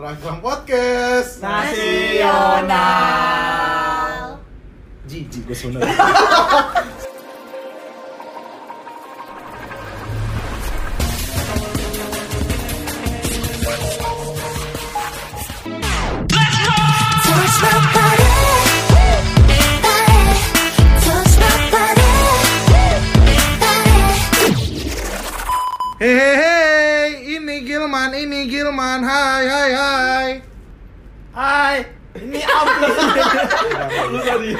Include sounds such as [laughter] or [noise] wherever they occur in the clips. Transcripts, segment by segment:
Ragam Podcast. Nasional. Jijik gue sunat ini Gilman, hai hai hai Hai, ini apa?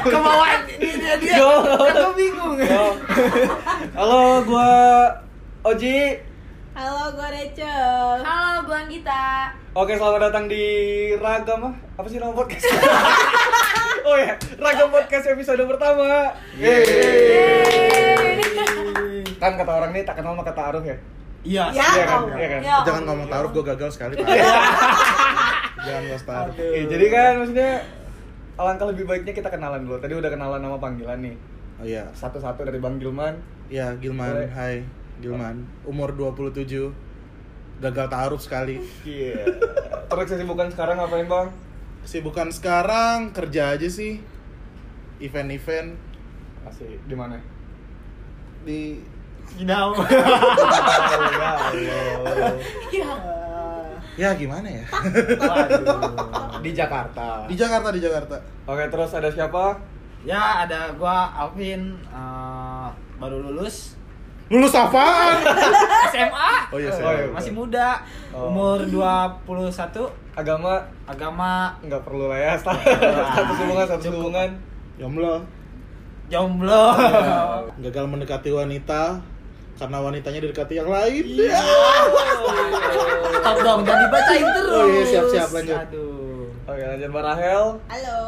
Kemauan ini dia dia. Aku bingung. Halo, gua Oji. Halo, gue Rachel. Halo, gue Anggita. Oke, selamat datang di Ragam ah. Apa sih nama podcast? [laughs] oh ya, Ragam Podcast episode pertama. Yeay. Kan kata orang nih tak kenal maka ta'aruf ya. Iya. Ya, Iya kan? Iya kan? Ya Jangan Allah. ngomong taruh, gue gagal sekali Pak [laughs] Jangan bahas taruh Eh, jadi kan maksudnya alangkah lebih baiknya kita kenalan dulu. Tadi udah kenalan nama panggilan nih. Oh iya, Satu-satu dari Bang Gilman. ya Gilman, Boleh. hai Gilman Umur 27 Gagal taruh sekali Iya. Terus kesibukan sekarang ngapain, Bang? Kesibukan sekarang, kerja aja sih Event-event Asik, di mana? di Gidau. [laughs] Ya ya gimana ya Di Jakarta. di Jakarta di Jakarta Oke, terus ada siapa? Ya, ada gua Alvin eh, baru lulus lulus apaan [laughs] SMA. oh iya Oh, saya iya. Masih muda, Oh. umur 21, Agama agama nggak perlu lah ya. Status hubungan, status Cukup. hubungan. jomblo jomblo. gagal mendekati wanita karena wanitanya didekati yang lain Iya. Stop dong, jangan dibacain terus. Oh iya, siap-siap, lanjut. Aduh. Oke, lanjut Mbak Rahel. Halo,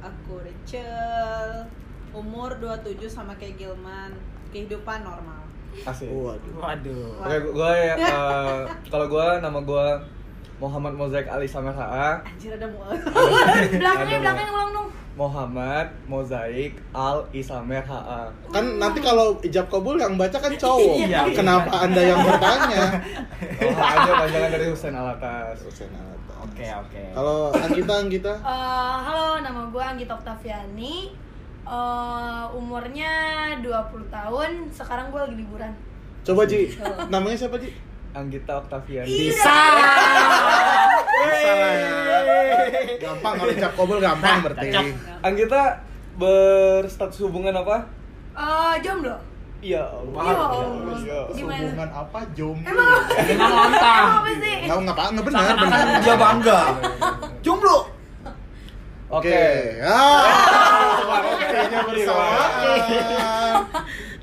aku Rachel. Umur 27 sama kayak Gilman. Kehidupan normal. Asik. waduh Waduh. Oke, gue ya, eh, kalau gue nama gue Muhammad Mozaik Ali Samer HA. Anjir ada mau. [laughs] belakangnya, belakangnya ulang dong. Muhammad Mozaik Al Isamer HA. kan nanti kalau ijab kabul yang baca kan cowok [laughs] Iya, iya. kenapa anda yang bertanya [laughs] Oh, aja panjangan dari Husain Alatas. Oke, oke. kalau Anggita Anggita Eh, halo, nama gue Anggita Oktaviani. Eh, umurnya 20 tahun. Sekarang gue lagi liburan. coba Ji namanya siapa Ji Anggita Oktaviani. Bisa. Salah ya. gampang kalau ijab kabul gampang berarti. Anggita berstatus hubungan apa? Eh, jomblo. Iya. Ya Allah. Iya. Gimana? hubungan apa jomblo Dengan lantang. Apa sih? nggak nggak apa nggak benar benar dia bangga. Jomblo. Oke. ah kayaknya bersama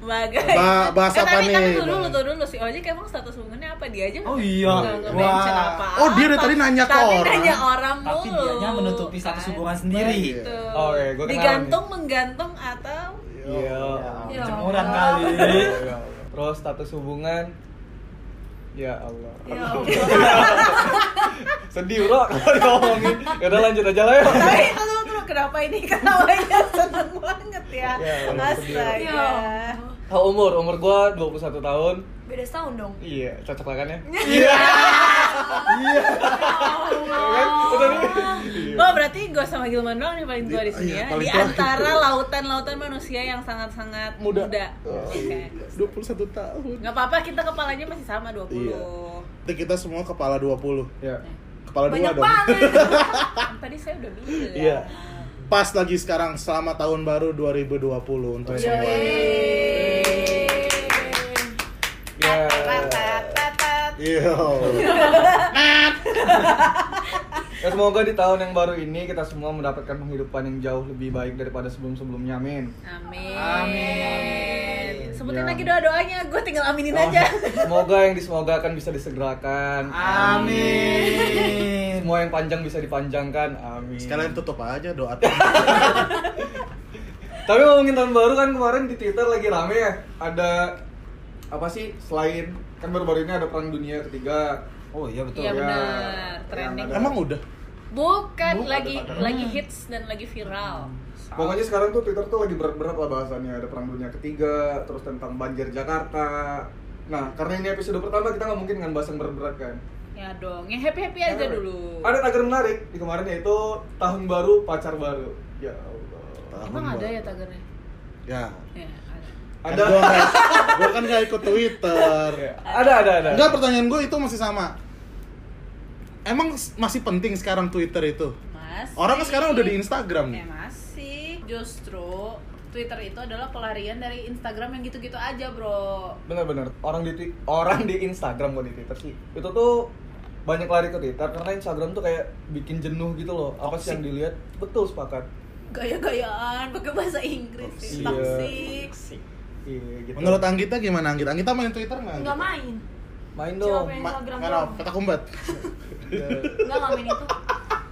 Bagai. Ba- bahas Eh, apa tapi, nih? Tapi tuh dulu, tuh dulu si Ojek emang status hubungannya apa dia aja? Oh iya. Nggak- Wah. apa. Oh, dia dari tadi nanya ke tapi orang. nanya orang Tapi mulu. dianya menutupi status hubungan sendiri. Begitu. Oh, iya, gua kenal Digantung, menggantung atau Iya. Ya Jemuran Allah. kali. Iya. Terus status hubungan Ya Allah. Ya [laughs] Sedih bro kalau ngomongin. Ya udah lanjut aja lah ya. Tapi kenapa ini [laughs] ketawanya seneng banget ya? Ya, Astaga. Ya. Oh, umur, umur gua 21 tahun. Beda setahun dong. Iya, cocok lah kan ya? [laughs] Iya. Iya. kan? Udah nih. Iya. Oh berarti gue sama Gilman doang nih paling tua di sini Iya, ya Di antara lautan-lautan manusia yang sangat-sangat Muda. muda, Oh, dua puluh satu tahun Gak apa-apa kita kepalanya masih sama 20 Iya. Kita semua kepala 20 Ya. Kepala dua Banyak dong banget. Kan [laughs] Tadi saya udah bilang Iya. Pas lagi sekarang selamat tahun baru 2020 untuk semua Ya. Iya. [laughs] Ya semoga di tahun yang baru ini kita semua mendapatkan penghidupan yang jauh lebih baik daripada sebelum-sebelumnya. Amin. Amin Amin. Sebutin Ya. lagi doa-doanya, gue tinggal aminin Oh, aja [laughs] Semoga yang disemogakan bisa disegerakan. Amin. Semua yang panjang bisa dipanjangkan. Amin. Sekalian tutup aja doa [laughs] Tapi ngomongin tahun baru kan kemarin di Twitter lagi rame ya. Ada apa sih selain kan baru-baru ini ada perang dunia ketiga. Oh iya betul. Iya Ya, benar, trending ada- Emang udah? Bukan, Bukan, lagi ada- lagi hits dan lagi viral Pokoknya sekarang tuh Twitter tuh lagi berat-berat lah bahasannya. Ada perang dunia ketiga, terus tentang banjir Jakarta. Nah, karena ini episode pertama kita nggak mungkin dengan bahas yang berat-berat kan. Ya dong, yang happy-happy aja Yang dulu. Ada tagar menarik di kemarin yaitu tahun baru pacar baru. Ya Allah. Tahun Emang ada baru. ya tagarnya? Ya. Ya, ada. Kan Ada. gua kan gak ikut Twitter. Ya, Ada ada ada. Enggak pertanyaan gue itu masih sama. Emang masih penting sekarang Twitter itu? Masih. Orang kan sekarang udah di Instagram nih. Ya masih. Justru Twitter itu adalah pelarian dari Instagram yang gitu-gitu aja, Bro. Bener-bener orang di orang di Instagram bukan di Twitter sih. Itu tuh banyak lari ke Twitter karena Instagram tuh kayak bikin jenuh gitu loh. Apa sih yang dilihat? Betul sepakat. Gaya-gayaan pakai bahasa Inggris, Toxic. toxic. Iya gitu. Menurut Anggita gimana Anggita? Anggita main Twitter nggak? Nggak main. Main dong. Ma- apa? Peta kumbat. Ya. Nggak nggak main itu.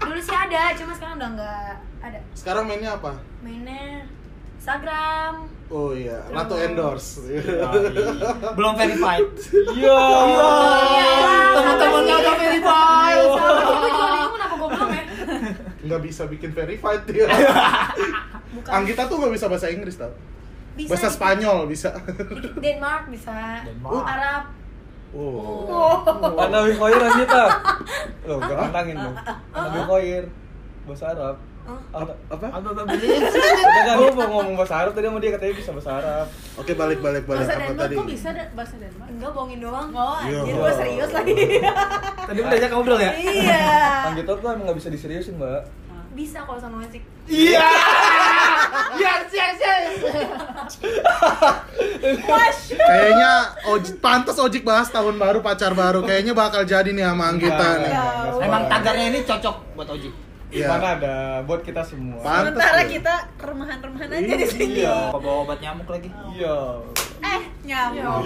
Dulu sih ada, cuma sekarang udah nggak ada. Sekarang mainnya apa? Mainnya Instagram. Oh iya, Ratu endorse. Belum verified. Iya. Teman-temannya udah verified. Sama sih gue juga bingung kenapa gue belum ya. Nggak bisa bikin verified dia. Bukan. Anggita tuh nggak bisa bahasa Inggris tau. Bisa Bahasa Spanyol bisa. Denmark bisa. Denmark. Arab. Oh. Anda Wikoir kita. Loh, gak nantangin dong. Anda Wikoir. Bahasa Arab. Apa? Apa? Apa apa kan lu mau ngomong bahasa Arab tadi sama dia katanya bisa bahasa Arab. Oke balik balik balik Bahasa apa Denmark tadi? kok bisa bahasa Denmark? Enggak bohongin doang. Oh, Iya. anjir gua serius lagi. Tadi udah ajak ngobrol ya? iya. Gitu tuh emang gak bisa diseriusin, Mbak. Bisa kalau sama musik. Iya. Yes yes yes. Kayaknya ojek pantas ojek bahas tahun baru pacar baru. Kayaknya bakal jadi nih sama Anggita Enggak, nih. enggak, Emang tagarnya ini cocok buat Oji. Iya. Mana ada buat kita semua. Pantes Sementara loh. kita keremahan-remahan aja di sini. Iya. Kok bawa obat nyamuk lagi? Iya. Eh, nyamuk.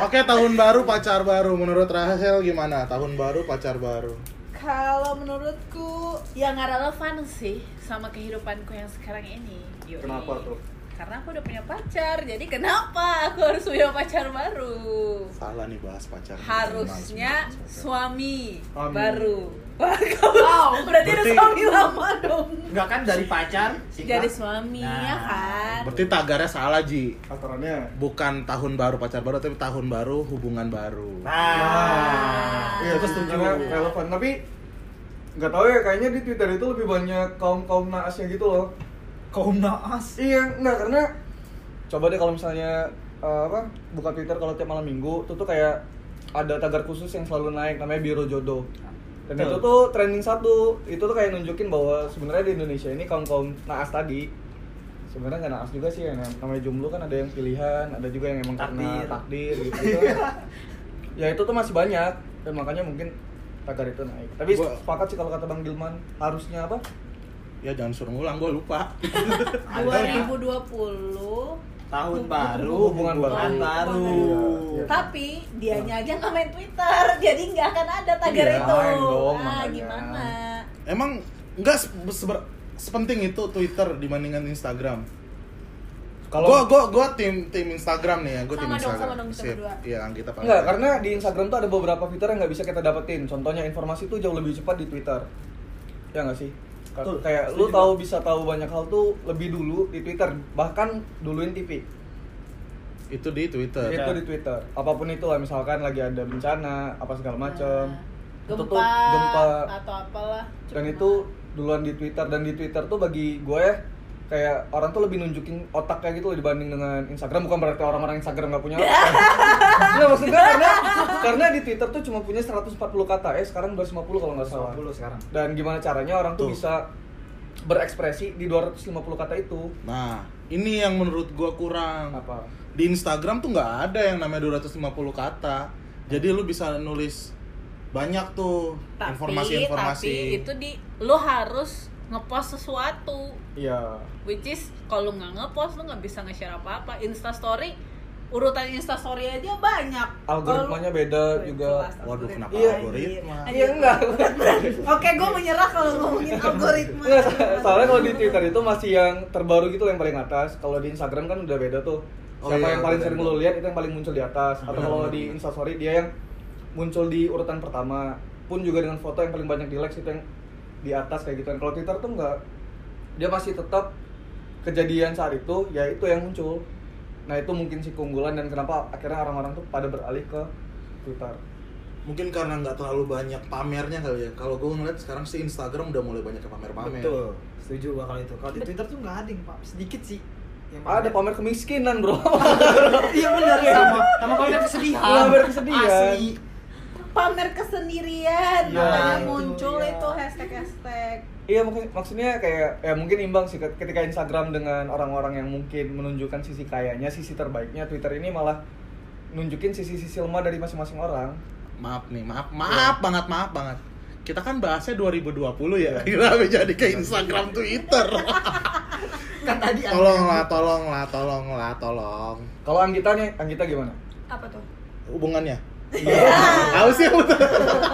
Oke tahun baru pacar baru. Menurut Rahel gimana? Tahun baru pacar baru. Kalau menurutku ya nggak relevan sih sama kehidupanku yang sekarang ini. Yoi. Kenapa tuh? Karena aku udah punya pacar, jadi kenapa aku harus punya pacar baru? Salah nih bahas pacar. Harusnya bahas pacar. suami Amin. baru. Wah, kamu berarti ada Berarti- suami lama dong. Enggak kan dari pacar singkat. Jadi suami Nah. ya kan. Berarti tagarnya salah Ji. Aturannya. Bukan tahun baru pacar baru tapi tahun baru hubungan baru. Nah. Iya, Aku setuju. karena relevan. Tapi nggak tahu ya, kayaknya di Twitter itu lebih banyak kaum kaum naasnya gitu loh. Kaum naas. Iya, enggak karena coba deh kalau misalnya eh, apa buka Twitter kalau tiap malam minggu itu tuh kayak ada tagar khusus yang selalu naik namanya biro jodoh. Dan Betul. itu tuh trending satu, itu tuh kayak nunjukin bahwa sebenarnya di Indonesia ini kaum kaum naas tadi sebenarnya nggak naas juga sih yang namanya jomblo kan ada yang pilihan, ada juga yang emang karena Takdir. takdir gitu. [laughs] ya itu tuh masih banyak dan makanya mungkin tagar itu naik. Tapi Gua- sepakat sih kalau kata Bang Gilman harusnya apa? Ya jangan suruh ngulang, gue lupa. [laughs] 2020 Tahun baru, Hubungan baru. baru. Iya, iya. tapi dianya aja nggak main Twitter [laughs] jadi nggak akan ada tagar Iya, itu dong, ah makanya. gimana Emang nggak se- seber- sepenting itu Twitter dibandingkan Instagram. Kalau Gua gua gua tim tim Instagram nih ya, gua tim Sama dong, Instagram. sama dong kita. Iya, Anggita paling. Enggak, karena di Instagram tuh ada beberapa fitur yang nggak bisa kita dapetin. Contohnya informasi tuh jauh lebih cepat di Twitter. Ya nggak sih? Betul, Kayak lu tahu bisa tahu banyak hal tuh lebih dulu di Twitter, bahkan duluin TV. itu di Twitter. Itu di Twitter. Apa pun itu lah, misalkan lagi ada bencana, apa segala macam. Nah, Itu gempa, tuh gempa. atau apalah Dan itu duluan di Twitter dan di Twitter tuh bagi gue ya kayak orang tuh lebih nunjukin otaknya gitu loh dibanding dengan Instagram bukan berarti orang-orang Instagram nggak punya [laughs] otak nggak maksudnya karena karena di Twitter tuh cuma punya 140 kata eh sekarang 250 kalau nggak salah 20 sekarang. dan gimana caranya orang tuh Tuh. bisa berekspresi di 250 kata itu Nah, ini yang menurut gua kurang. apa Di Instagram tuh nggak ada yang namanya 250 kata. Jadi lu bisa nulis banyak tuh tapi informasi-informasi. tapi itu di lu harus ngepost sesuatu iya which is kalau nggak ngepost lu nggak bisa nge-share apa-apa Insta story urutan Insta story aja banyak algoritmanya beda juga Waduh, kenapa Iya. algoritma? iya enggak Oke, gue menyerah kalau ngomongin algoritma. Soalnya kalau di Twitter itu masih yang terbaru gitu yang paling atas. Kalau di Instagram kan udah beda tuh. Oh Siapa iya, yang paling sering lo lihat itu yang paling muncul di atas. Atau kalau di. Instastory dia yang muncul di urutan pertama. Pun juga dengan foto yang paling banyak di likes itu yang di atas kayak gitu. Kalau Twitter tuh enggak. Dia masih tetap kejadian saat itu ya itu yang muncul. Nah itu mungkin sih keunggulan dan kenapa akhirnya orang-orang tuh pada beralih ke Twitter. mungkin karena nggak terlalu banyak pamernya kali ya kalau gue ngeliat sekarang sih Instagram udah mulai banyak pamer-pamer Betul. Setuju gua kalau itu. Kalau di Twitter tuh nggak ada, Pak. Sedikit sih. Yang Ada pamer kemiskinan, Bro. [laughs] Iya benar sama sama pamer kesedihan. Pamer kesedihan. Asli. Pamer kesendirian makanya itu, muncul iya. itu hashtag hashtag Iya mungkin maksudnya kayak ya mungkin imbang sih ketika Instagram dengan orang-orang yang mungkin menunjukkan sisi kayanya, sisi terbaiknya Twitter ini malah nunjukin sisi-sisi lemah dari masing-masing orang. maaf nih maaf maaf banget maaf banget kita kan bahasnya 2020 ya kenapa [laughs] jadi ke Instagram Twitter [laughs] Kan tadi tolonglah tolonglah tolonglah tolong Kalau Anggita nih, Anggita gimana? Apa tuh? hubungannya tahu sih aku tuh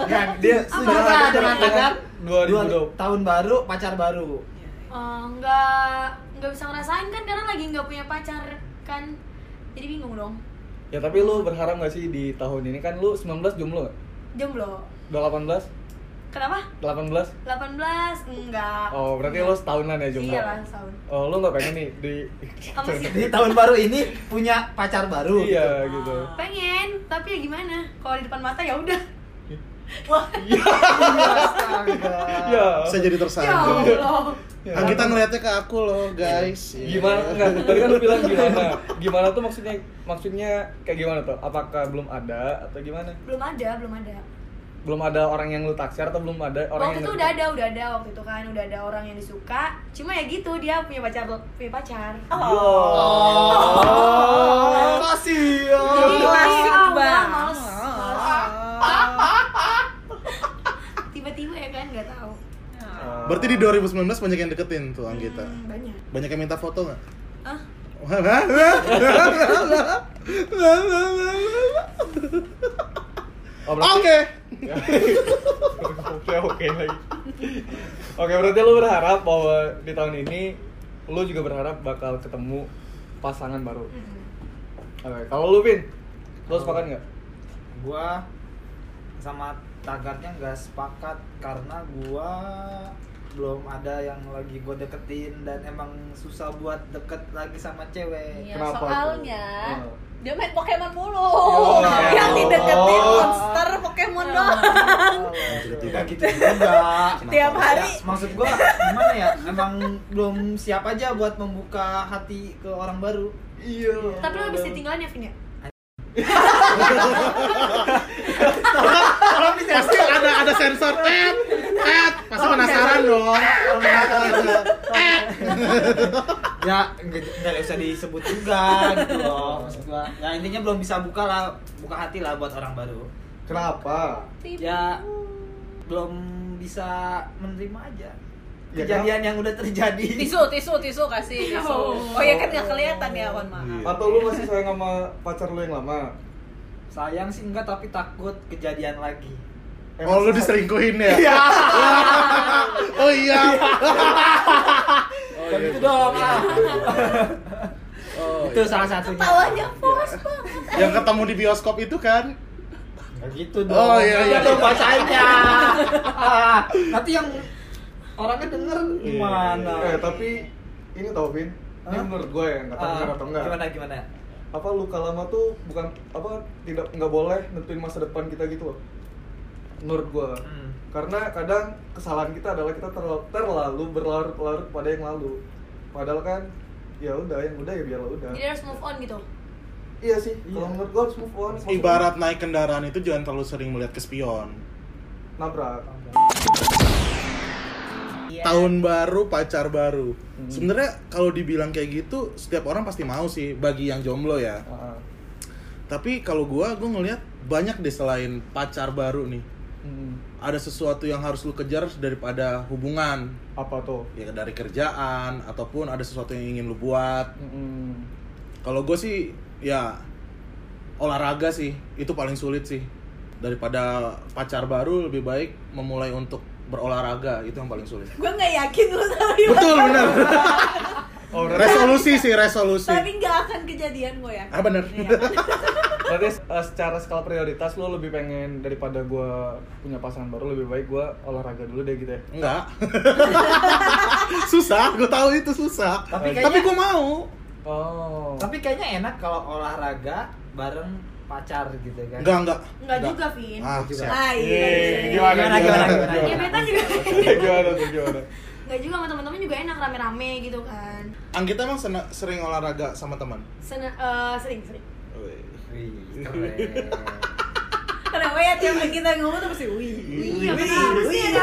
Enggak, dia nggak dengan tagar 2020. tahun baru, pacar baru. Eh, nggak nggak bisa ngerasain kan karena lagi nggak punya pacar kan. Jadi bingung dong. Ya tapi lu berharap gak sih di tahun ini? Kan lu 19 jomblo gak? jomblo. Udah 18? Kenapa 18? 18 enggak Oh berarti lu setahunan ya jomblo? iya lah setahun Oh lu gak pengen nih di... Di tahun baru ini punya pacar baru. Iya gitu pengen tapi ya gimana kalau di depan mata ya udah [laughs] wah Astaga. Ya bisa jadi ya tersandung Allah Ya. Ah, kita ngeliatnya ke aku loh guys Gimana? Enggak, tadi kan lu bilang [laughs] gimana? Gimana tuh maksudnya maksudnya kayak gimana tuh? Apakah belum ada atau gimana? belum ada belum ada Belum ada orang yang lu taksir atau belum ada orang waktu yang itu udah ada udah ada waktu itu kan udah ada orang yang disuka cuma ya gitu dia punya pacar punya pacar Oh, kasihan. Jadi, klasik ah, banget. tiba-tiba ya kan nggak tahu Oh. berarti di 2019 banyak yang deketin tuh Anggita Hmm, banyak banyak yang minta foto nggak ah Oh, berarti- Oke. Oke oke lagi. Oke berarti lu berharap bahwa di tahun ini lu juga berharap bakal ketemu pasangan baru. Mm-mm. Oke, kalau lu Vin, lu sepakat nggak? Gua sama tagarnya nggak sepakat karena gua belum ada yang lagi gue deketin dan emang susah buat deket lagi sama cewek. Iya, Kenapa soalnya tuh? Oh. dia main Pokemon mulu. Oh, yang iya. dideketin Oh. monster Pokemon doang. Enggak gitu juga. [laughs] Tiap hari. Ya, maksud gua gimana ya? Emang belum siap aja buat membuka hati ke orang baru. Iya. tapi lo bisa tinggalan ya Vin ya Tolong di pasti ada ada sensor tet tet pasti penasaran dong ya nggak usah disebut juga gitu loh maksud gua ya intinya belum bisa buka lah buka hati lah buat orang baru Kenapa? ya belum bisa menerima aja Ya, kejadian yang udah terjadi Tisu, tisu, tisu kasih [laughs] tisu. Oh ya kan nggak kelihatan ya, mohon maaf. Iya. Atau lu masih sayang sama pacar lu yang lama? sayang sih enggak tapi takut kejadian lagi oh lu diselingkuhin ya? [laughs] Oh iya. Oh, gitu dong. ah. Oh, itu salah satunya Ketawanya pos banget. yang ketemu di bioskop itu kan? Nggak gitu dong. Oh, iya, iya. dong bacanya [laughs] nanti yang orangnya denger gimana? Eh tapi ini tau Vin, ini menurut gue ya, nggak tahu Ah, benar atau enggak. gimana gimana? Apa luka lama tuh bukan apa tidak nggak boleh nentuin masa depan kita gitu loh. Menurut gue. Hmm. Karena kadang kesalahan kita adalah kita terlalu, terlalu berlarut-larut pada yang lalu. Padahal kan ya udah yang udah ya biarlah udah. jadi harus move on gitu Iya sih, Iya. kalau menurut gue harus move on. Maksudnya ibarat naik kendaraan itu jangan terlalu sering melihat ke spion nabrak. tahun baru pacar baru Hmm. sebenarnya kalau dibilang kayak gitu setiap orang pasti mau sih bagi yang jomblo ya Ah, ah. tapi kalau gua gua ngelihat banyak deh selain pacar baru nih Hmm. ada sesuatu yang harus lu kejar daripada hubungan. Apa tuh? ya dari kerjaan ataupun ada sesuatu yang ingin lu buat. Hmm. kalau gue sih ya olahraga sih. Itu paling sulit sih. Daripada pacar baru lebih baik memulai untuk berolahraga. Itu yang paling sulit. Gue nggak yakin lu tapi betul benar. [laughs] Oh, resolusi sih resolusi. Tapi nggak akan kejadian gue ya. ah benar. Iya [laughs] berarti eh, secara skala prioritas lo lebih pengen daripada gue punya pasangan baru lebih baik gue olahraga dulu deh gitu ya. enggak [laughs] susah gue tahu itu susah Tapi tapi, kayaknya- gue mau Oh. tapi kayaknya enak kalau olahraga bareng pacar gitu kan Enggak, enggak. Enggak juga, Vin. Ah, Juga. Ah, iya. Gimana Gimana, gimana, gimana? Gebetan juga. [laughs] gimana tuh gimana Enggak juga sama teman-teman juga enak rame-rame gitu kan. Anggita emang sering olahraga sama teman? Sena, eh, sering sering. Wih, [laughs] keren. Kenapa ya tiap kita ngomong tuh pasti wih. Iya? Ada apa sih? [laughs]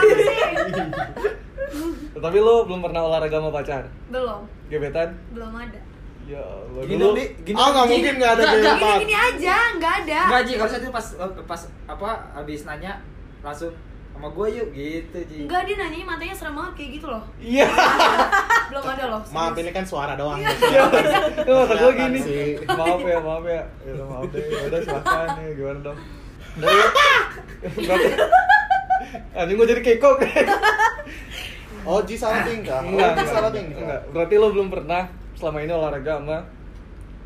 tapi lo belum pernah olahraga sama pacar Belum, gebetan belum ada. ya Allah Gini dulu. Gini Ah, dong, nggak Ji. mungkin nggak ada nggak. Empat. Gini-gini aja, enggak ada. Enggak, Ji, kalau saya tuh pas pas apa habis nanya langsung sama gue yuk gitu, Ji. Enggak, dia nanya matanya serem banget kayak gitu loh. iya Belum ada loh. Maaf ini kan suara doang. Iya, kata gue gini. Sih. Maaf ya, maaf ya. Ya udah, maaf deh. Ya udah silakan ya, gimana dong? Berarti Anjing gue jadi kekok. Oh, Ji salah tingkah. Oh, Enggak, enggak, salah tingkah. enggak. Berarti lo belum pernah selama ini olahraga sama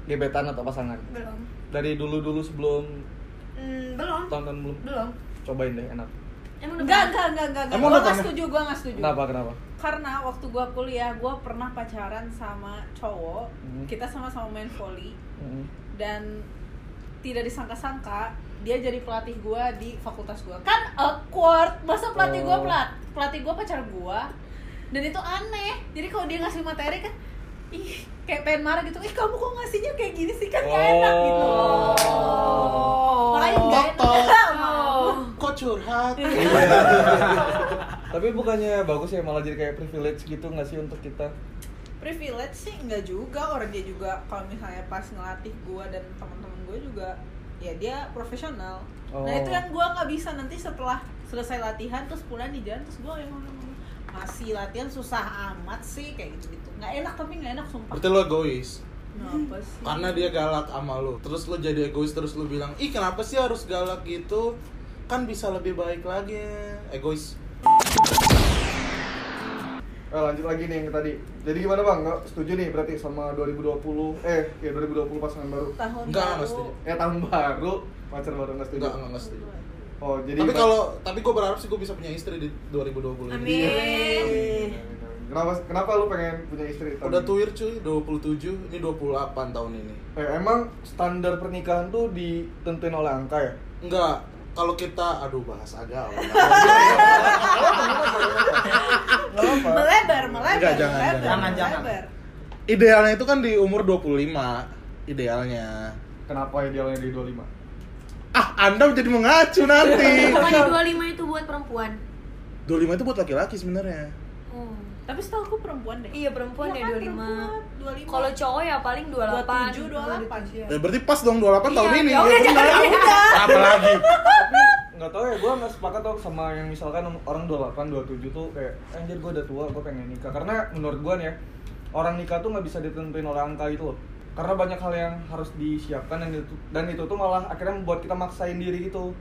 gebetan atau pasangan? Belum. Dari dulu-dulu sebelum Hmm, belum. tahun-tahun belum? Belum. Cobain deh, enak. Emang udah Enggak, enggak, enggak, enggak. Emang Gue pernah? setuju, gue nggak setuju. Kenapa, kenapa? Karena waktu gua kuliah, gua pernah pacaran sama cowok. Hmm. Kita sama-sama main volley Mm. dan tidak disangka-sangka dia jadi pelatih gua di fakultas gua. Kan awkward. Masa pelatih gua Oh. pelat pelatih gua pacar gua. Dan itu aneh. Jadi kalau dia ngasih materi kan ih kayak pengen marah gitu. Ih, kamu kok ngasihnya kayak gini sih kan gak enak gitu. Oh. Makanya nggak Tok, enak. Oh. [laughs] Kok curhat? Tapi bukannya bagus ya malah jadi kayak privilege gitu nggak sih untuk kita? privilege sih enggak juga orang dia juga kalau misalnya pas ngelatih gua dan teman-teman gue juga ya dia profesional Oh. nah itu yang gua nggak bisa nanti setelah selesai latihan terus pulang di jalan terus gua yang ngomong masih latihan susah amat sih kayak gitu gitu nggak enak tapi nggak enak sumpah Berarti lo egois. kenapa sih Karena dia galak sama lo. Terus lo jadi egois terus lo bilang, "Ih, kenapa sih harus galak gitu? Kan bisa lebih baik lagi." Egois. Eh, lanjut lagi nih yang tadi. Jadi gimana bang? Nggak setuju nih berarti sama 2020 eh ya 2020 pasangan baru. tahun Enggak, baru enggak setuju. Eh tahun baru pacar baru nggak setuju. Enggak, enggak, enggak setuju. Oh jadi. tapi kalau tapi gue berharap sih gue bisa punya istri di 2020 ini. Amin. Iya. Kenapa kenapa lu pengen punya istri? tahun Udah tuir cuy, 27, ini 28 tahun ini. Eh, emang standar pernikahan tuh ditentuin oleh angka ya? Enggak, kalau kita aduh bahas agama. Apa. [laughs] melebar melebar Enggak, jangan, melebar, jangan. Jangan, melebar. Idealnya itu kan di umur 25. Idealnya. Kenapa idealnya di 25? Ah, Anda jadi mengacu nanti. Bukannya 25 itu buat perempuan. 25 itu buat laki-laki sebenarnya. Oh. tapi setahu aku perempuan deh Iya perempuan Iya ya kan, 25. perempuan, 25. Kalau cowok ya paling 28. 27, 28. Eh, berarti pas dong 28 tahun Iya, ini. ya udah, jangan, benar. udah. Apa lagi? Nggak tahu ya, gue nggak sepakat tuh sama yang misalkan orang 28, 27 tuh kayak anjir gue udah tua, gue pengen nikah. Karena menurut gue nih ya, orang nikah tuh nggak bisa ditentuin oleh angka itu loh. Karena banyak hal yang harus disiapkan dan itu dan itu tuh malah akhirnya membuat kita maksain diri gitu.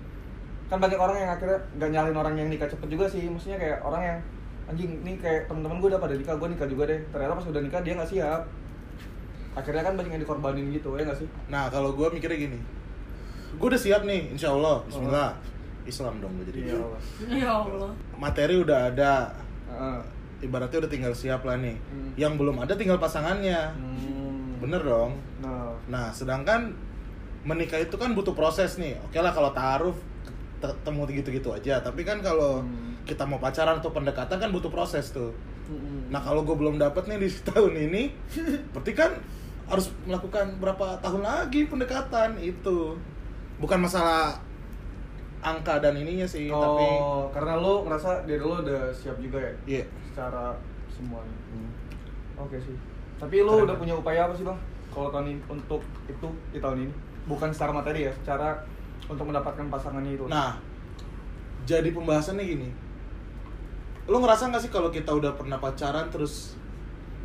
Kan banyak orang yang akhirnya nggak nyalin orang yang nikah cepet juga sih. Maksudnya kayak orang yang anjing ini kayak temen-temen gue udah pada nikah, gue nikah juga deh. Ternyata pas udah nikah dia nggak siap. Akhirnya kan banyak yang dikorbanin gitu ya nggak sih? Nah, kalau gue mikirnya gini. Gue udah siap nih, insya Allah. Bismillah. Islam dong gue jadi. Iya Allah. Ya Allah. Materi udah ada. Heeh. Ibaratnya udah tinggal siap lah nih. Hmm. Yang belum ada tinggal pasangannya. Hmm. Bener dong. Nah, Nah, sedangkan menikah itu kan butuh proses nih. Oke lah kalau taruh ketemu gitu-gitu aja. Tapi kan kalau Hmm. kita mau pacaran atau pendekatan kan butuh proses tuh. Mm-mm. Nah kalau gue belum dapet nih di [laughs] tahun ini, berarti kan harus melakukan berapa tahun lagi pendekatan itu. Bukan masalah angka dan ininya sih, tapi oh, karena lo ngerasa diri lo udah siap juga ya iya. secara semuanya. Hmm. Oke sih. Tapi lo udah punya upaya apa sih bang? Kalau tahun ini untuk itu di tahun ini, bukan secara materi ya, secara untuk mendapatkan pasangannya itu. Nah, jadi pembahasannya gini. Lo ngerasa nggak sih kalau kita udah pernah pacaran terus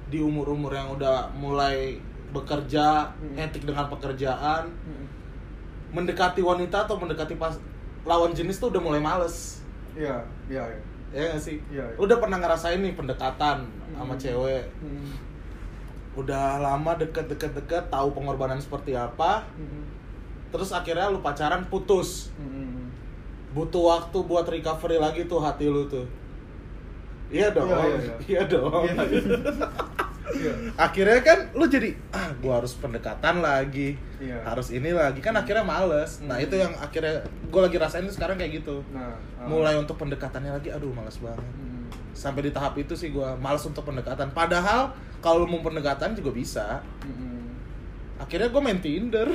di umur-umur yang udah mulai bekerja, Hmm. etik dengan pekerjaan, Mm-mm. mendekati wanita atau mendekati pas lawan jenis tuh udah mulai males. Iya, iya. iya. Ya nggak sih? Iya, iya. Udah pernah ngerasain nih pendekatan sama Hmm. cewek. Mm-mm. Udah lama deket-deket-deket tahu pengorbanan seperti apa. Mm-mm. Terus akhirnya lu pacaran putus. Mm-mm. Butuh waktu buat recovery lagi tuh hati lu tuh. Iya dong. Iya, iya, iya. Iya dong. Iya, iya. Iya. akhirnya kan lu jadi ah gua harus pendekatan lagi Iya. harus ini lagi kan akhirnya males nah Hmm. itu yang akhirnya gua lagi rasain sekarang kayak gitu Nah, ah. mulai untuk pendekatannya lagi aduh males banget Hmm. Sampai di tahap itu sih gua males untuk pendekatan padahal kalau mau pendekatan juga bisa akhirnya gue main Tinder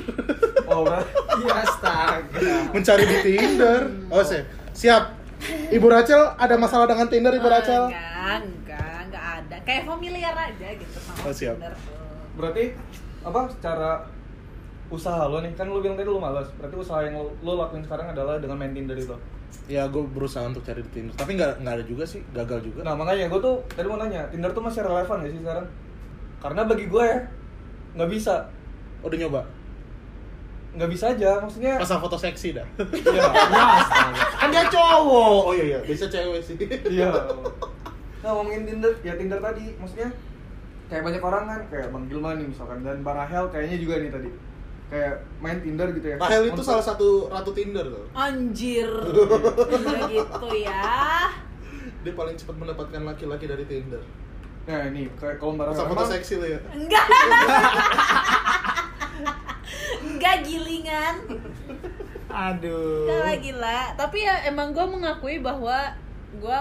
Oh. Iya [laughs] astaga. mencari di Tinder oh siap siap Ibu Rachel ada masalah dengan Tinder Ibu Rachel Enggak, enggak, enggak ada. Kayak familiar aja gitu sama Oh, siap. Tinder tuh. Berarti apa secara usaha lo nih kan lu bilang tadi lu malas. Berarti usaha yang lo, lo lakuin sekarang adalah dengan main Tinder itu. Ya gue berusaha untuk cari di Tinder tapi nggak nggak ada juga sih gagal juga Nah makanya gue tuh tadi mau nanya Tinder tuh masih relevan gak sih sekarang? Karena bagi gue ya nggak bisa, udah nyoba nggak bisa aja maksudnya. pasang foto seksi dah Iya. [laughs] Ya. Kan dia cowok. oh iya iya bisa cewek sih Iya. [laughs] Nah ngomongin Tinder, ya Tinder tadi, maksudnya kayak banyak orang kan, kayak Bang Gilman nih misalkan dan Barahel kayaknya juga nih tadi, kayak main Tinder gitu ya. Rahel itu Untuk- salah satu ratu Tinder tuh Anjir. [laughs] Gitu ya. dia paling cepat mendapatkan laki-laki dari Tinder Nah ini kayak kalau Barahel pasang foto emang- seksi lo ya Enggak. [laughs] Enggak gilingan. Aduh. Enggak lah gila. Tapi ya emang gue mengakui bahwa gue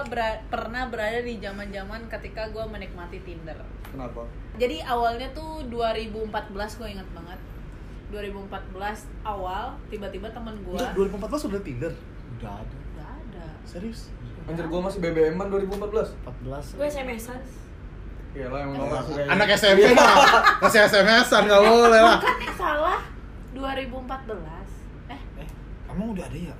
pernah berada di zaman-zaman ketika gue menikmati Tinder. Kenapa? Jadi awalnya tuh 2014 gue ingat banget. 2014 awal tiba-tiba temen gue Enggak, 2014 udah Tinder Udah ada. nggak ada. serius Anjir gue masih BBM-an 2014 14. Gue SMS-an. Iya lah emang Eh, anak SMP mah masih SMS-an nggak boleh lah Bukan eh, salah 2014. Eh, Eh, emang udah ada ya?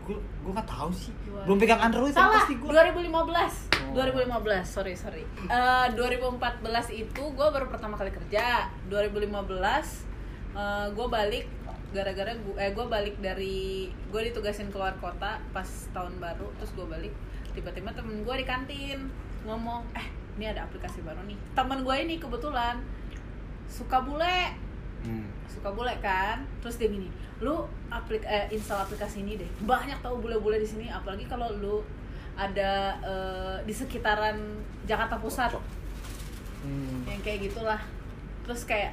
Gue gue nggak tahu sih. Belum pegang Android kan salah pasti gue. 2015 Oh. 2015 sorry sorry Eh, 2014 itu gue baru pertama kali kerja 2015 gue balik gara-gara gue eh gue balik dari gue ditugasin keluar kota pas tahun baru terus gue balik tiba-tiba temen gue di kantin ngomong eh ini ada aplikasi baru nih temen gue ini kebetulan suka bule Hmm. suka bule kan terus dia gini lu aplik eh, install aplikasi ini deh banyak tahu bule-bule di sini apalagi kalau lu ada eh, di sekitaran Jakarta Pusat. Hmm. yang kayak gitulah terus kayak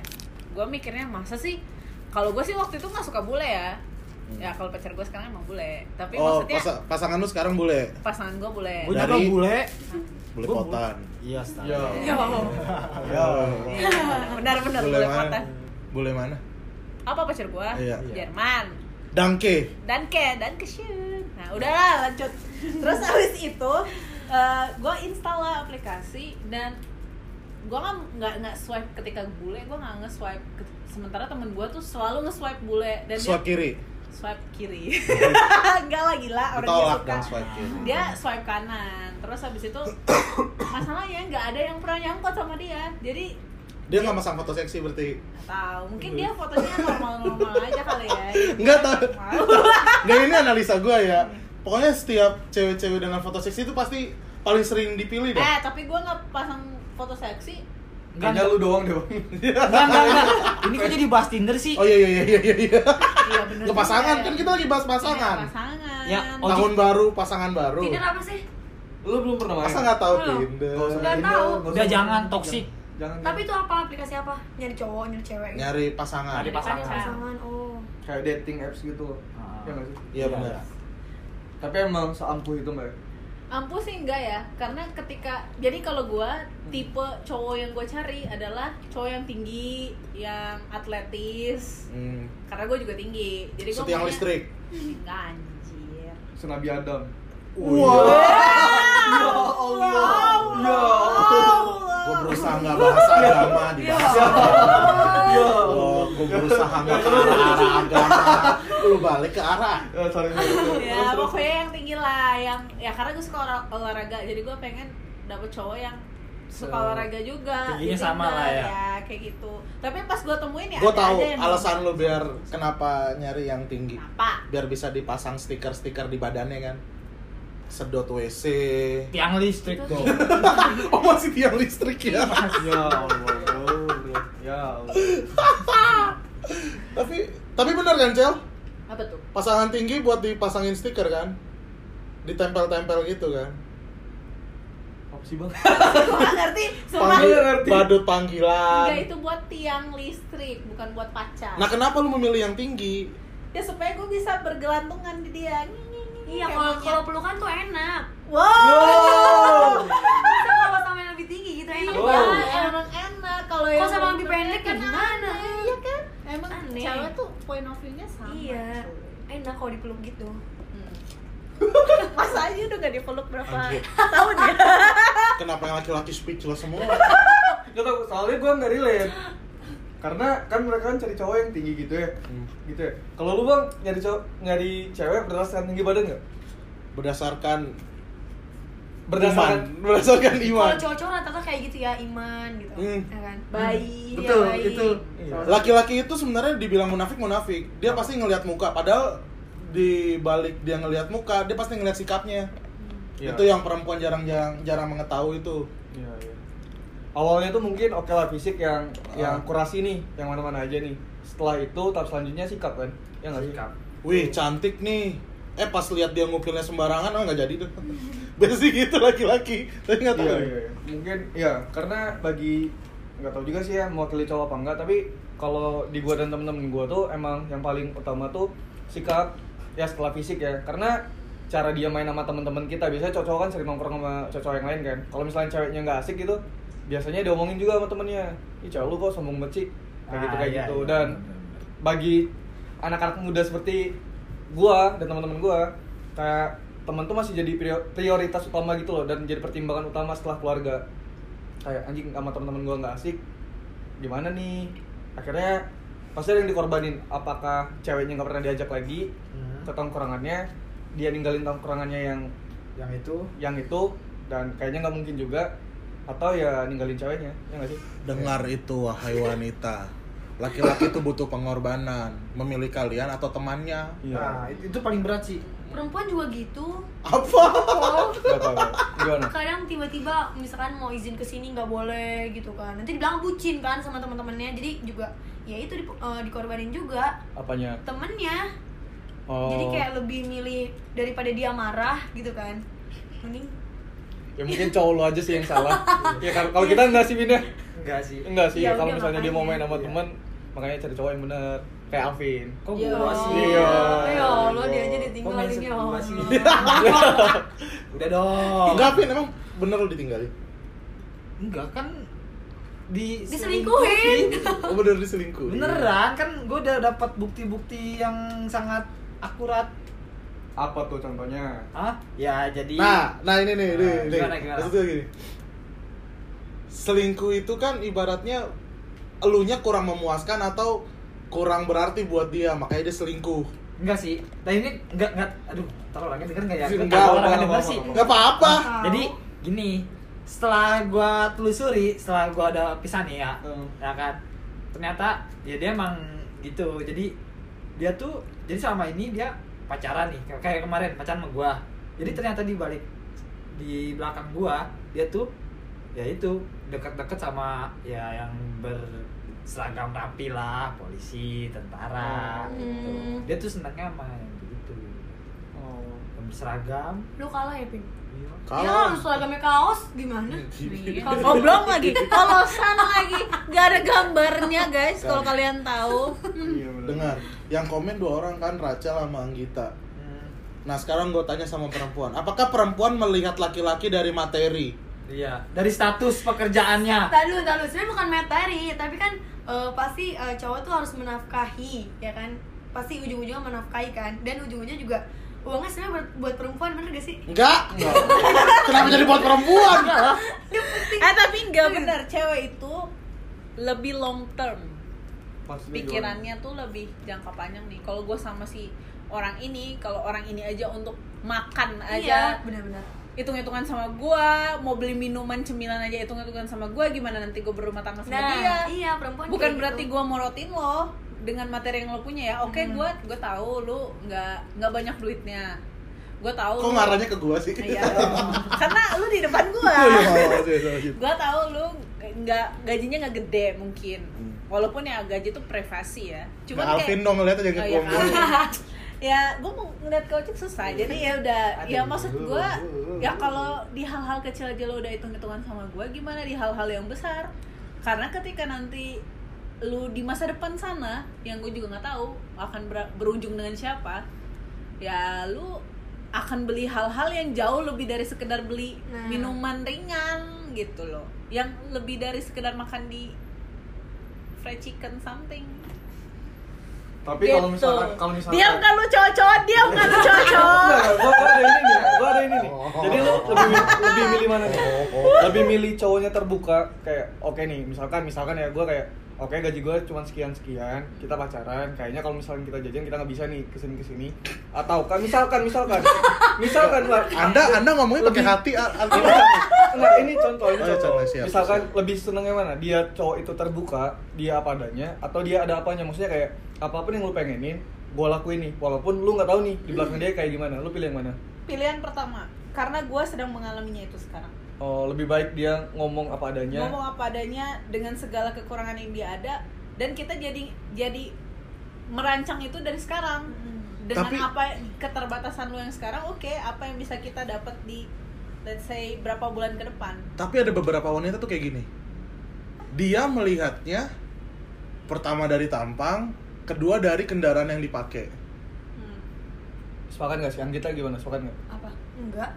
gue mikirnya masa sih? Kalau gue sih waktu itu nggak suka bule ya. Ya kalau pacar gue sekarang emang bule. Tapi oh maksudnya pasa- pasangan lu sekarang boleh pasangan gue bule. Gue juga bule. boleh Gua potan. Iya, astaga. Iya. Ya, ya benar-benar boleh bule mana? Kota boleh mana? Apa pacar gue Iya. Jerman. Danke. Dan ke dan ke nah udahlah lanjut. Terus habis itu gue install lah aplikasi dan gue nggak nggak nggak swipe ketika bule gue nggak nge swipe sementara temen gue tuh selalu nge swipe bule dan swipe dia kiri? Swipe kiri. [laughs] Enggak lah gila orang dia suka. swipe kiri. Dia swipe kanan terus habis itu [coughs] masalahnya nggak ada yang pernah nyangkut sama dia jadi dia nggak masang foto seksi berarti? Tahu mungkin dia fotonya normal-normal aja kali ya. [laughs] Nggak tahu. Nggak ini analisa gue ya. Pokoknya setiap cewek-cewek dengan foto seksi itu pasti paling sering dipilih dah eh tapi gue nggak pasang foto seksi Enggak, Kayaknya lu doang deh bang enggak, [laughs] enggak, enggak. Ini kok jadi bahas Tinder sih? oh iya iya iya iya iya iya bener pasangan juga kan ya. kita lagi bahas pasangan Iya, pasangan Ya, oh, tahun baru pasangan baru Tinder apa sih? Lu belum pernah main? masa nggak tahu Belum. Tinder Nggak tahu. nggak Udah jangan, toksik. Jangan Tapi itu apa aplikasi apa? Nyari cowok, nyari cewek. gitu? nyari pasangan Nyari Nyari pasangan. pasangan. Oh. kayak dating apps gitu Ah. Iya nggak sih? iya benar Tapi emang seampuh itu mbak ampuh sih enggak ya karena ketika jadi kalau gue tipe cowok yang gue cari adalah cowok yang tinggi yang atletis. Hmm. karena gue juga tinggi jadi gue setiang listrik. Enggak anjir. Senabi Adam. Wow Ya Allah. Ya gue berusaha nggak bahas agama dibahas Ya oh, gue berusaha nggak ke arah agama. Lu balik ke arah. Ya sorry sorry. [laughs] ya pokoknya yang tinggi lah yang ya karena gue suka olah- olahraga jadi gue pengen dapet cowok yang suka olahraga juga. tingginya Jadi sama lah ya. kayak gitu. Tapi pas gue temuin ya gue ada tahu aja yang alasan lu biar kenapa nyari yang tinggi. Apa biar bisa dipasang stiker-stiker di badannya kan. Sedot WC Tiang listrik dong. [laughs] oh masih tiang listrik ya? [laughs] Ya Allah. Ya Allah tapi tapi benar kan Cel apa tuh pasangan tinggi buat dipasangin stiker kan ditempel-tempel gitu kan Apa sih bang? Gua nggak ngerti sumpah Panggil, ngerti. badut panggilan. Enggak itu buat tiang listrik bukan buat pacar Nah kenapa lu memilih yang tinggi? ya supaya gue bisa bergelantungan di dia Iya, kalau kalau pelukan tuh enak. wow Masa kalau sama yang lebih tinggi gitu enak Wow. banget. emang enak kalau yang sama lebih pendek kan gimana? iya kan emang Aneh. cewek tuh point of view-nya sama Iya, enak kalau dipeluk gitu. Hmm. [laughs] masa aja udah gak dipeluk berapa Anjir. tahun ya Kenapa yang laki-laki speechless semua? [laughs] Gak tau, soalnya gue nggak relate Karena kan mereka kan cari cowok yang tinggi gitu ya Hmm. Gitu ya Kalau lu bang, nyari cowok, nyari cewek berdasarkan tinggi badan nggak? Berdasarkan Berdasarkan iman. Berdasarkan iman. Kalau cowok-cowok rata-rata kayak gitu ya, iman gitu. Hmm. Ya kan? bayi Betul, ya, bayi. itu. Iya. Laki-laki itu sebenarnya dibilang munafik munafik. Dia pasti ngelihat muka. Padahal di balik dia ngelihat muka, dia pasti ngelihat sikapnya. Iya. Itu yang perempuan jarang-jarang jarang mengetahui itu. Iya, iya. Awalnya tuh mungkin oke lah fisik yang yang Ah. kurasi nih, yang mana-mana aja nih. Setelah itu tahap selanjutnya sikap kan? Ya nggak sih? Sikap. Wih, cantik nih. Eh pas lihat dia ngupilnya sembarangan, oh nggak jadi tuh. [laughs] Biasa sih gitu laki-laki. Tapi nggak tahu. Iya, iya, iya. Mungkin ya karena bagi nggak tahu juga sih ya mewakili cowok apa enggak, tapi kalau di gua dan temen-temen gua tuh emang yang paling utama tuh sikap ya setelah fisik ya. Karena cara dia main sama temen-temen kita biasanya cowok-cowok kan sering nongkrong sama cowok yang lain kan. Kalau misalnya ceweknya nggak asik gitu, biasanya diomongin juga sama temennya. Ih, cewek lu kok sombong sih. Kayak gitu Ah, kayak iya, gitu. iya, Dan bener-bener. bagi anak-anak muda seperti gua dan teman-teman gua kayak teman tuh masih jadi prior- prioritas utama gitu loh dan jadi pertimbangan utama setelah keluarga kayak anjing sama teman-teman gua nggak asik gimana nih akhirnya pasti ada yang dikorbanin apakah ceweknya nggak pernah diajak lagi Hmm. ke tongkrongannya dia ninggalin tongkrongannya yang Yang itu yang itu dan kayaknya nggak mungkin juga atau ya ninggalin ceweknya ya nggak sih Dengar itu wahai wanita. Laki-laki itu butuh pengorbanan, memilih kalian atau temannya. iya Nah, itu, itu paling berat sih. Perempuan juga gitu. Apa? Gimana Kadang tiba-tiba misalkan mau izin ke sini nggak boleh gitu kan. Nanti dibilang bucin kan sama teman-temannya. Jadi juga ya itu di, eh, dikorbanin juga apanya temennya. oh Jadi kayak lebih milih daripada dia marah gitu kan. Mending ya mungkin cowok lu aja sih yang salah ya kan kalau kita enggak sih ya Enggak sih. enggak sih Ya kalau misalnya dia mau main sama Iya. teman makanya cari cowok yang bener kayak Alvin Kok Iya. gua sih? Iya. Ya Allah dia aja ditinggalin ya? Allah. [laughs] Udah dong. Enggak, Pin, emang bener lu ditinggalin? Enggak kan di Diselingkuhin. Oh bener diselingkuh. Beneran kan gue udah dapat bukti-bukti yang sangat akurat. Apa tuh contohnya Hah? Ya jadi Nah, nah ini nih, Nah, nih, nih. gimana, gimana? Maksudnya gini. Selingkuh itu kan ibaratnya elunya kurang memuaskan atau kurang berarti buat dia, makanya dia selingkuh. enggak sih. Nah ini enggak enggak aduh, taruh orangnya denger enggak ya? Enggak, taruh apa, denger apa, sih. Enggak apa-apa. Jadi gini, setelah gua telusuri, setelah gua ada pisah nih ya, Hmm. ya kan, ternyata ya dia emang gitu. Jadi dia tuh, jadi selama ini dia pacaran nih, kayak- kemarin pacaran sama gua. Jadi ternyata di balik di belakang gua dia tuh ya itu deket-deket sama ya yang berseragam rapi lah, polisi, tentara, Oh. gitu. Hmm. Dia tuh senangnya sama yang begitu, oh yang berseragam. Lu kalah ya, Pin? Iya. Ya, Kalah. seragamnya kaos gimana? Iya. Oh belum lagi, polosan lagi, gak ada gambarnya guys. Kalau kalian tahu, iya Dengar, yang komen dua orang kan Rachel sama Anggita. Hmm. Nah sekarang gue tanya sama perempuan, apakah perempuan melihat laki-laki dari materi? Iya, dari status pekerjaannya. Tadi dulu, tadi dulu. Sebenarnya bukan materi, tapi kan eh, pasti eh, cowok tuh harus menafkahi, ya kan? Pasti ujung-ujungnya menafkahi kan, dan ujung-ujungnya juga uangnya sebenarnya buat, buat perempuan bener gak sih? Enggak. [laughs] Kenapa jadi buat perempuan? eh tapi nggak benar, cewek itu lebih long term. Maksudnya pikirannya tuh lebih jangka panjang nih. Kalau gue sama si orang ini, kalau orang ini aja untuk makan Iya, aja, benar-benar. hitung-hitungan sama gue, mau beli minuman cemilan aja hitung-hitungan sama gue, gimana nanti gue berumah tangga sama Nah, dia? iya perempuan Bukan berarti gitu. gue morotin lo dengan materi yang lo punya ya. Oke, Hmm. gue gue tahu lu nggak nggak banyak duitnya. Gue tahu. Kok lu- ngarahnya ke gua sih? Iya dong. Karena lu di depan gue. Oh, iya, oh, iya, iya, gue tahu lu nggak gajinya nggak gede mungkin Hmm. walaupun ya gaji itu privasi ya cuman Nah, Alvin dong ngeliat aja Oh, gitu iya, ngomong. [laughs] kan. ya gue mau ngeliat coaching susah jadi ya udah ya maksud gue ya kalau di hal-hal kecil aja lo udah hitung hitungan sama gue gimana di hal-hal yang besar karena ketika nanti lu di masa depan sana yang gue juga nggak tahu akan ber- berujung dengan siapa ya lu akan beli hal-hal yang jauh lebih dari sekedar beli Nah. minuman ringan gitu loh yang lebih dari sekedar makan di fried chicken something Tapi Gitu. kalau misalkan kalau misalkan diam kan lu cowok-cowok diam kan lu cowok-cowok gua, ada ini nih, gua ada ini nih. Jadi lu lebih lebih milih mana nih? Lebih milih cowoknya terbuka kayak oke nih, misalkan misalkan ya gua kayak oke gaji gua cuma sekian sekian, kita pacaran, kayaknya kalau misalkan kita jajan kita nggak bisa nih ke sini ke sini. Atau kan misalkan misalkan [laughs] misalkan lah, Anda Anda ngomongnya pakai Lebih- hati a- artinya Enggak, enggak, ini contoh, ini Oh, iya, contoh. contoh, siap, Misalkan siap. lebih senengnya mana? Dia cowok itu terbuka, dia apa adanya, atau dia ada apanya? Maksudnya kayak apa pun yang lu pengenin, gua lakuin nih. Walaupun lu nggak tahu nih di belakang dia kayak gimana. Lu pilih yang mana? pilihan pertama karena gue sedang mengalaminya itu sekarang Oh, lebih baik dia ngomong apa adanya. ngomong apa adanya dengan segala kekurangan yang dia ada dan kita jadi jadi merancang itu dari sekarang dengan Tapi- apa keterbatasan lu yang sekarang oke apa yang bisa kita dapat di let's say berapa bulan ke depan Tapi ada beberapa wanita tuh kayak gini. Dia melihatnya pertama dari tampang, kedua dari kendaraan yang dipakai. Hmm. Sepakat nggak sih? Anggita gimana? Sepakat nggak? apa enggak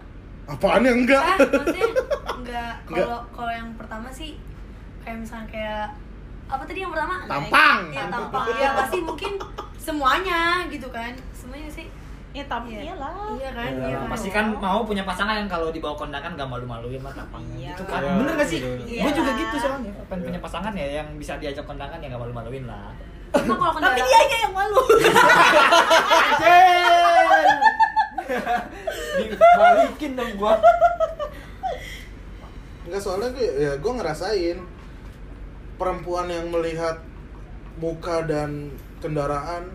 Apaan yang enggak? ah maksudnya enggak. [laughs] Enggak. kalau kalau yang pertama sih kayak misalnya kayak apa tadi yang pertama? Tampang. ya tampang. ya pasti mungkin semuanya gitu kan. Semuanya sih. Ya tapi Iya. iyalah. Iya kan? Iya. iya kan? Pasti kan mau punya pasangan yang kalau dibawa kondangan gak malu-maluin mah tampangnya Iya. gitu kan. Iya, bener gak sih? iya, iya. gue juga gitu soalnya. Pengen Iya. punya pasangan ya yang bisa diajak kondangan ya gak malu-maluin lah. Emang kalau [laughs] tapi kendaraan dia aja yang malu [laughs] dibalikin dong gua. Enggak soalnya gue ya gue ngerasain perempuan yang melihat muka dan kendaraan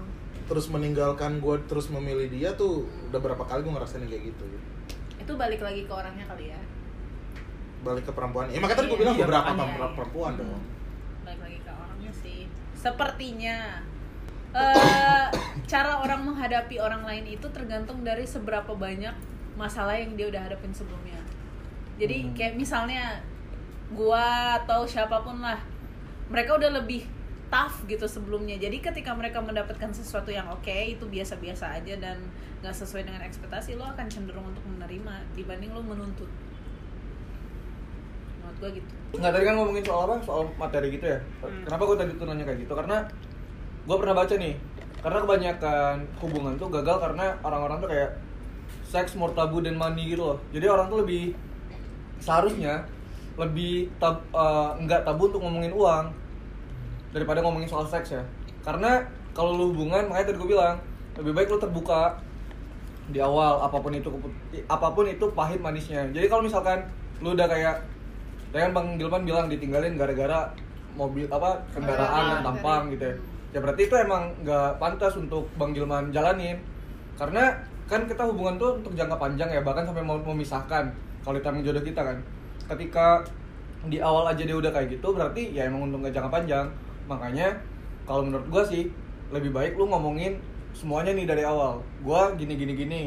terus meninggalkan gue terus memilih dia tuh udah berapa kali gue ngerasain kayak gitu itu balik lagi ke orangnya kali ya? Balik ke perempuan. Ya makanya tadi gue Iya, bilang iya, beberapa makanya. per- perempuan dong. Balik lagi ke orangnya sih. Sepertinya eh cara orang menghadapi orang lain itu tergantung dari seberapa banyak masalah yang dia udah hadapin sebelumnya jadi Hmm. kayak misalnya gua atau siapa pun lah mereka udah lebih tough gitu sebelumnya jadi ketika mereka mendapatkan sesuatu yang oke itu biasa-biasa aja dan nggak sesuai dengan ekspektasi lo akan cenderung untuk menerima dibanding lo menuntut menurut gua gitu Nggak tadi kan ngomongin soal apa? Soal materi gitu ya. Hmm. Kenapa gue tadi tuh nanya kayak gitu? Karena gue pernah baca nih. Karena kebanyakan hubungan tuh gagal karena orang-orang tuh kayak seks more tabu dan money gitu loh. Jadi orang tuh lebih seharusnya lebih tab, eh, nggak tabu untuk ngomongin uang daripada ngomongin soal seks ya. Karena kalau lu hubungan, makanya tadi gue bilang lebih baik lu terbuka di awal apa pun itu apa pun itu pahit manisnya. Jadi kalau misalkan lu udah kayak ya kan Bang Gilman bilang ditinggalin gara-gara mobil apa kendaraan yang tampang gitu ya. Ya berarti itu emang nggak pantas untuk Bang Gilman jalanin. Karena kan kita hubungan tuh untuk jangka panjang ya, bahkan sampai mau memisahkan kalau kita jodoh kita kan. Ketika di awal aja dia udah kayak gitu, berarti ya emang untuk jangka panjang. Makanya kalau menurut gua sih lebih baik lu ngomongin semuanya nih dari awal. Gua gini gini gini.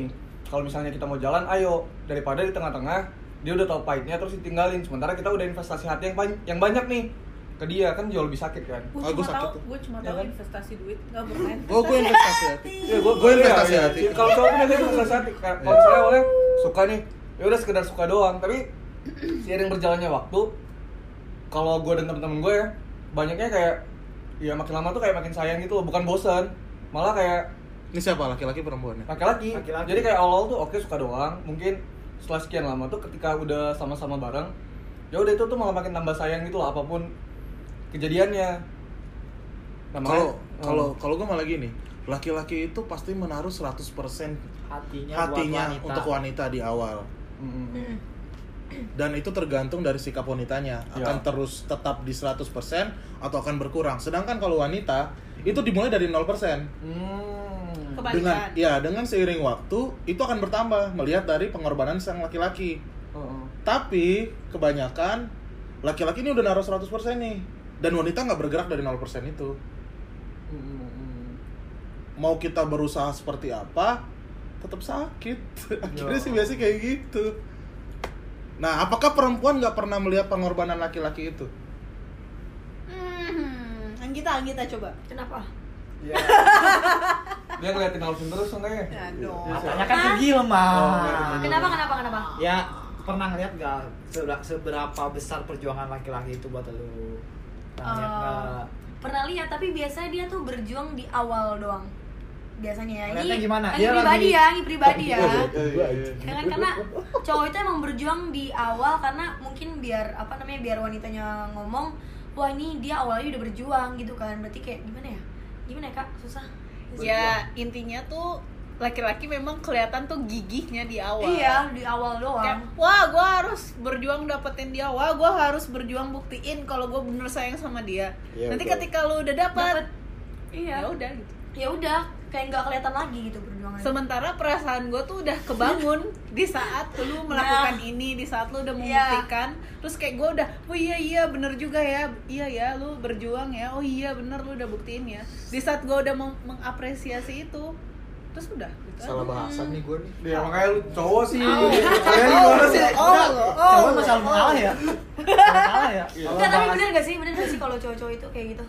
Kalau misalnya kita mau jalan, ayo daripada di tengah-tengah dia udah tahu pahitnya terus ditinggalin. Sementara kita udah investasi hati yang yang banyak nih ke dia kan jauh lebih sakit kan. gue gua cuma sakit tahu tuh. gue cuma Ya tahu kan? investasi duit nggak bermain oh gue investasi hati Iya, gua, Gua investasi iya, hati. iya. Kalau cowok kan biasanya investasi hati. Ka- Kalau misalnya awalnya suka nih, ya udah sekedar suka doang. Tapi seiring berjalannya waktu, kalau gue dan temen-temen gue ya, banyaknya kayak ya makin lama tuh kayak makin sayang gitu loh, bukan bosen. Malah kayak ini siapa laki-laki perempuannya laki-laki. Laki-laki. Jadi kayak awal tuh oke suka doang, mungkin setelah sekian lama tuh ketika udah sama-sama bareng, ya udah itu tuh malah makin tambah sayang gitu loh apa pun kejadiannya. Nah, kalau kalau Hmm. kalau gue malah gini laki-laki itu pasti menaruh 100% hatinya, hatinya buat wanita. untuk wanita di awal Mm, mm, mm. dan itu tergantung dari sikap wanitanya Ya. akan terus tetap di 100% atau akan berkurang sedangkan kalau wanita itu dimulai dari 0% Hmm. Kebalikan. dengan ya dengan seiring waktu itu akan bertambah melihat dari pengorbanan sang laki-laki Heeh. tapi kebanyakan laki-laki ini udah naruh 100% nih dan wanita nggak bergerak dari 0% itu mau kita berusaha seperti apa tetap sakit [laughs] akhirnya sih biasanya kayak gitu nah apakah perempuan nggak pernah melihat pengorbanan laki-laki itu Hmm, Anggita, Anggita coba. Kenapa? Iya. [laughs] Dia ngeliatin Alvin terus enggak ya? Aduh. Matanya kan ke Gilma. Oh, iya. Kenapa kenapa kenapa? Ya, pernah ngeliat gak seberapa, seberapa besar perjuangan laki-laki itu buat lu? Pernah lihat Eh, nggak? pernah lihat tapi biasanya dia tuh berjuang di awal doang. Biasanya Ngeliatnya ini gimana? ini Dia pribadi lagi- ya ini pribadi ya. Iya, iya. Ya kan karena cowok itu emang berjuang di awal karena mungkin biar apa namanya biar wanitanya ngomong wah ini dia awalnya udah berjuang gitu kan. Berarti kayak gimana ya? Gimana ya kak? Susah. Ya intinya tuh laki-laki memang kelihatan tuh gigihnya di awal. iya di awal doang Kayak, wah gue harus berjuang dapetin dia, wah gue harus berjuang buktiin kalau gue bener sayang sama dia. Iya, Nanti betul. ketika lu udah dapet, Dapet. iya ya udah gitu. ya udah kayak nggak kelihatan lagi gitu perjuangan Sementara perasaan gue tuh udah kebangun [laughs] di saat lu melakukan ini, di saat lu udah Iya. membuktikan, terus kayak gue udah, oh iya iya bener juga ya, iya ya lu berjuang ya, oh iya bener lu udah buktiin ya. Di saat gue udah meng- mengapresiasi itu, terus udah. Gitu salah bahasa nih gue nih Dia makanya lu cowok sih. Oh. Kalian gimana sih? Oh, Enggak, oh, cowok oh, masalah oh. mengalah ya. Mengalah ya. Iya. Enggak, tapi bener gak sih? Bener gak sih kalau cowok-cowok itu kayak gitu?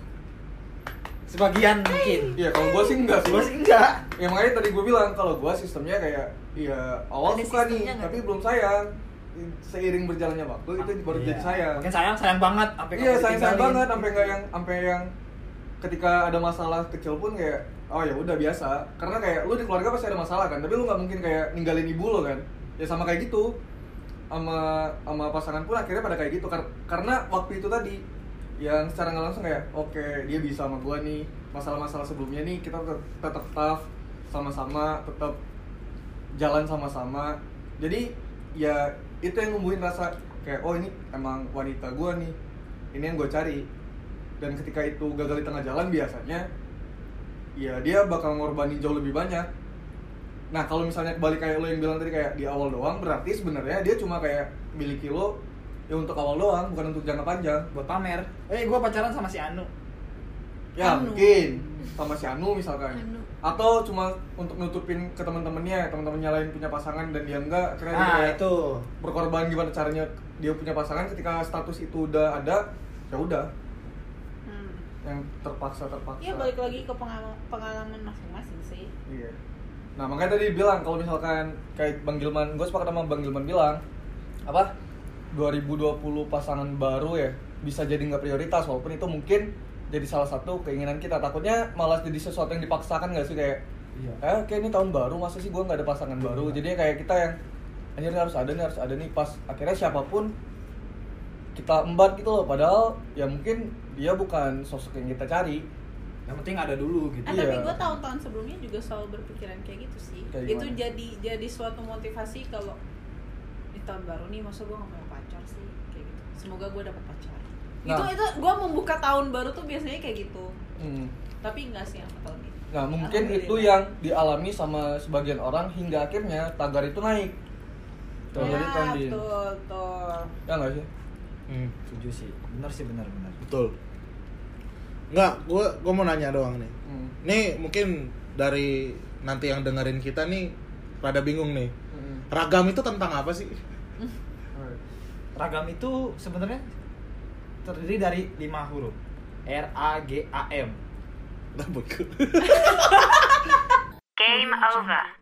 Sebagian mungkin. Iya, kalau gua sih enggak sih. Gua sih enggak. Ya makanya tadi gua bilang kalau gua sistemnya kayak ya awal Ada suka nih, nggak tapi belum sayang. Seiring berjalannya waktu itu baru Iya. jadi sayang. Mungkin sayang sayang banget sampai Iya, sayang sayang banget sampai enggak yang sampai yang ketika ada masalah kecil pun kayak oh ya udah biasa. Karena kayak lu di keluarga pasti ada masalah kan, tapi lu nggak mungkin kayak ninggalin ibu lo kan. Ya sama kayak gitu. Sama sama pasangan pun akhirnya pada kayak gitu Kar- karena waktu itu tadi yang secara nggak langsung kayak oke dia bisa sama gua nih masalah-masalah sebelumnya nih kita tetap tetap tough sama-sama tetap jalan sama-sama jadi ya itu yang numbuhin rasa kayak oh ini emang wanita gua nih ini yang gue cari dan ketika itu gagal di tengah jalan biasanya ya dia bakal ngorbanin jauh lebih banyak nah kalau misalnya kembali kayak lo yang bilang tadi kayak di awal doang berarti sebenarnya dia cuma kayak miliki lo ya untuk awal doang bukan untuk jangka panjang buat pamer. Eh, gua pacaran sama si Anu. ya Anu. mungkin sama si Anu misalkan Anu. atau cuma untuk nutupin ke teman-temannya teman-temannya lain punya pasangan dan dia enggak karena dia Nah, kayak itu. berkorban gimana caranya dia punya pasangan ketika status itu udah ada ya udah. Yang terpaksa terpaksa Ya balik lagi ke pengalaman, pengalaman masing-masing sih. iya. Nah makanya tadi bilang kalau misalkan kayak Bang Gilman gue sepakat sama Bang Gilman bilang apa? 2020 pasangan baru ya bisa jadi nggak prioritas walaupun itu mungkin jadi salah satu keinginan kita. Takutnya malas jadi sesuatu yang dipaksakan nggak sih kayak Iya. eh kayak ini tahun baru masa sih gue nggak ada pasangan baru? Jadi kayak kita yang anjir ini harus ada nih harus ada nih. Pas akhirnya siapa pun kita embat gitu loh padahal ya mungkin dia bukan sosok yang kita cari Yang penting ada dulu gitu. Ah, Iya. tapi gue tahun-tahun sebelumnya juga selalu berpikiran kayak gitu sih. Kayak itu jadi jadi suatu motivasi kalau di tahun baru nih masa gue gak punya pacar sih kayak gitu. Semoga gue dapat pacar. Nah. Itu itu gue membuka tahun baru tuh biasanya kayak gitu. Hmm. Tapi enggak sih sama tahun ini. Nah mungkin itu yang dialami sama sebagian orang hingga akhirnya tagar itu naik. Tuh, ya, jadi trending. betul, betul. Ya nggak sih? Hmm, Setuju sih. Bener sih bener bener. betul nggak gue gue mau nanya doang nih Hmm. nih mungkin dari nanti yang dengerin kita nih rada bingung nih Hmm. ragam itu tentang apa sih [laughs] Ragam itu sebenarnya terdiri dari lima huruf. R A G A M. [laughs] Game over.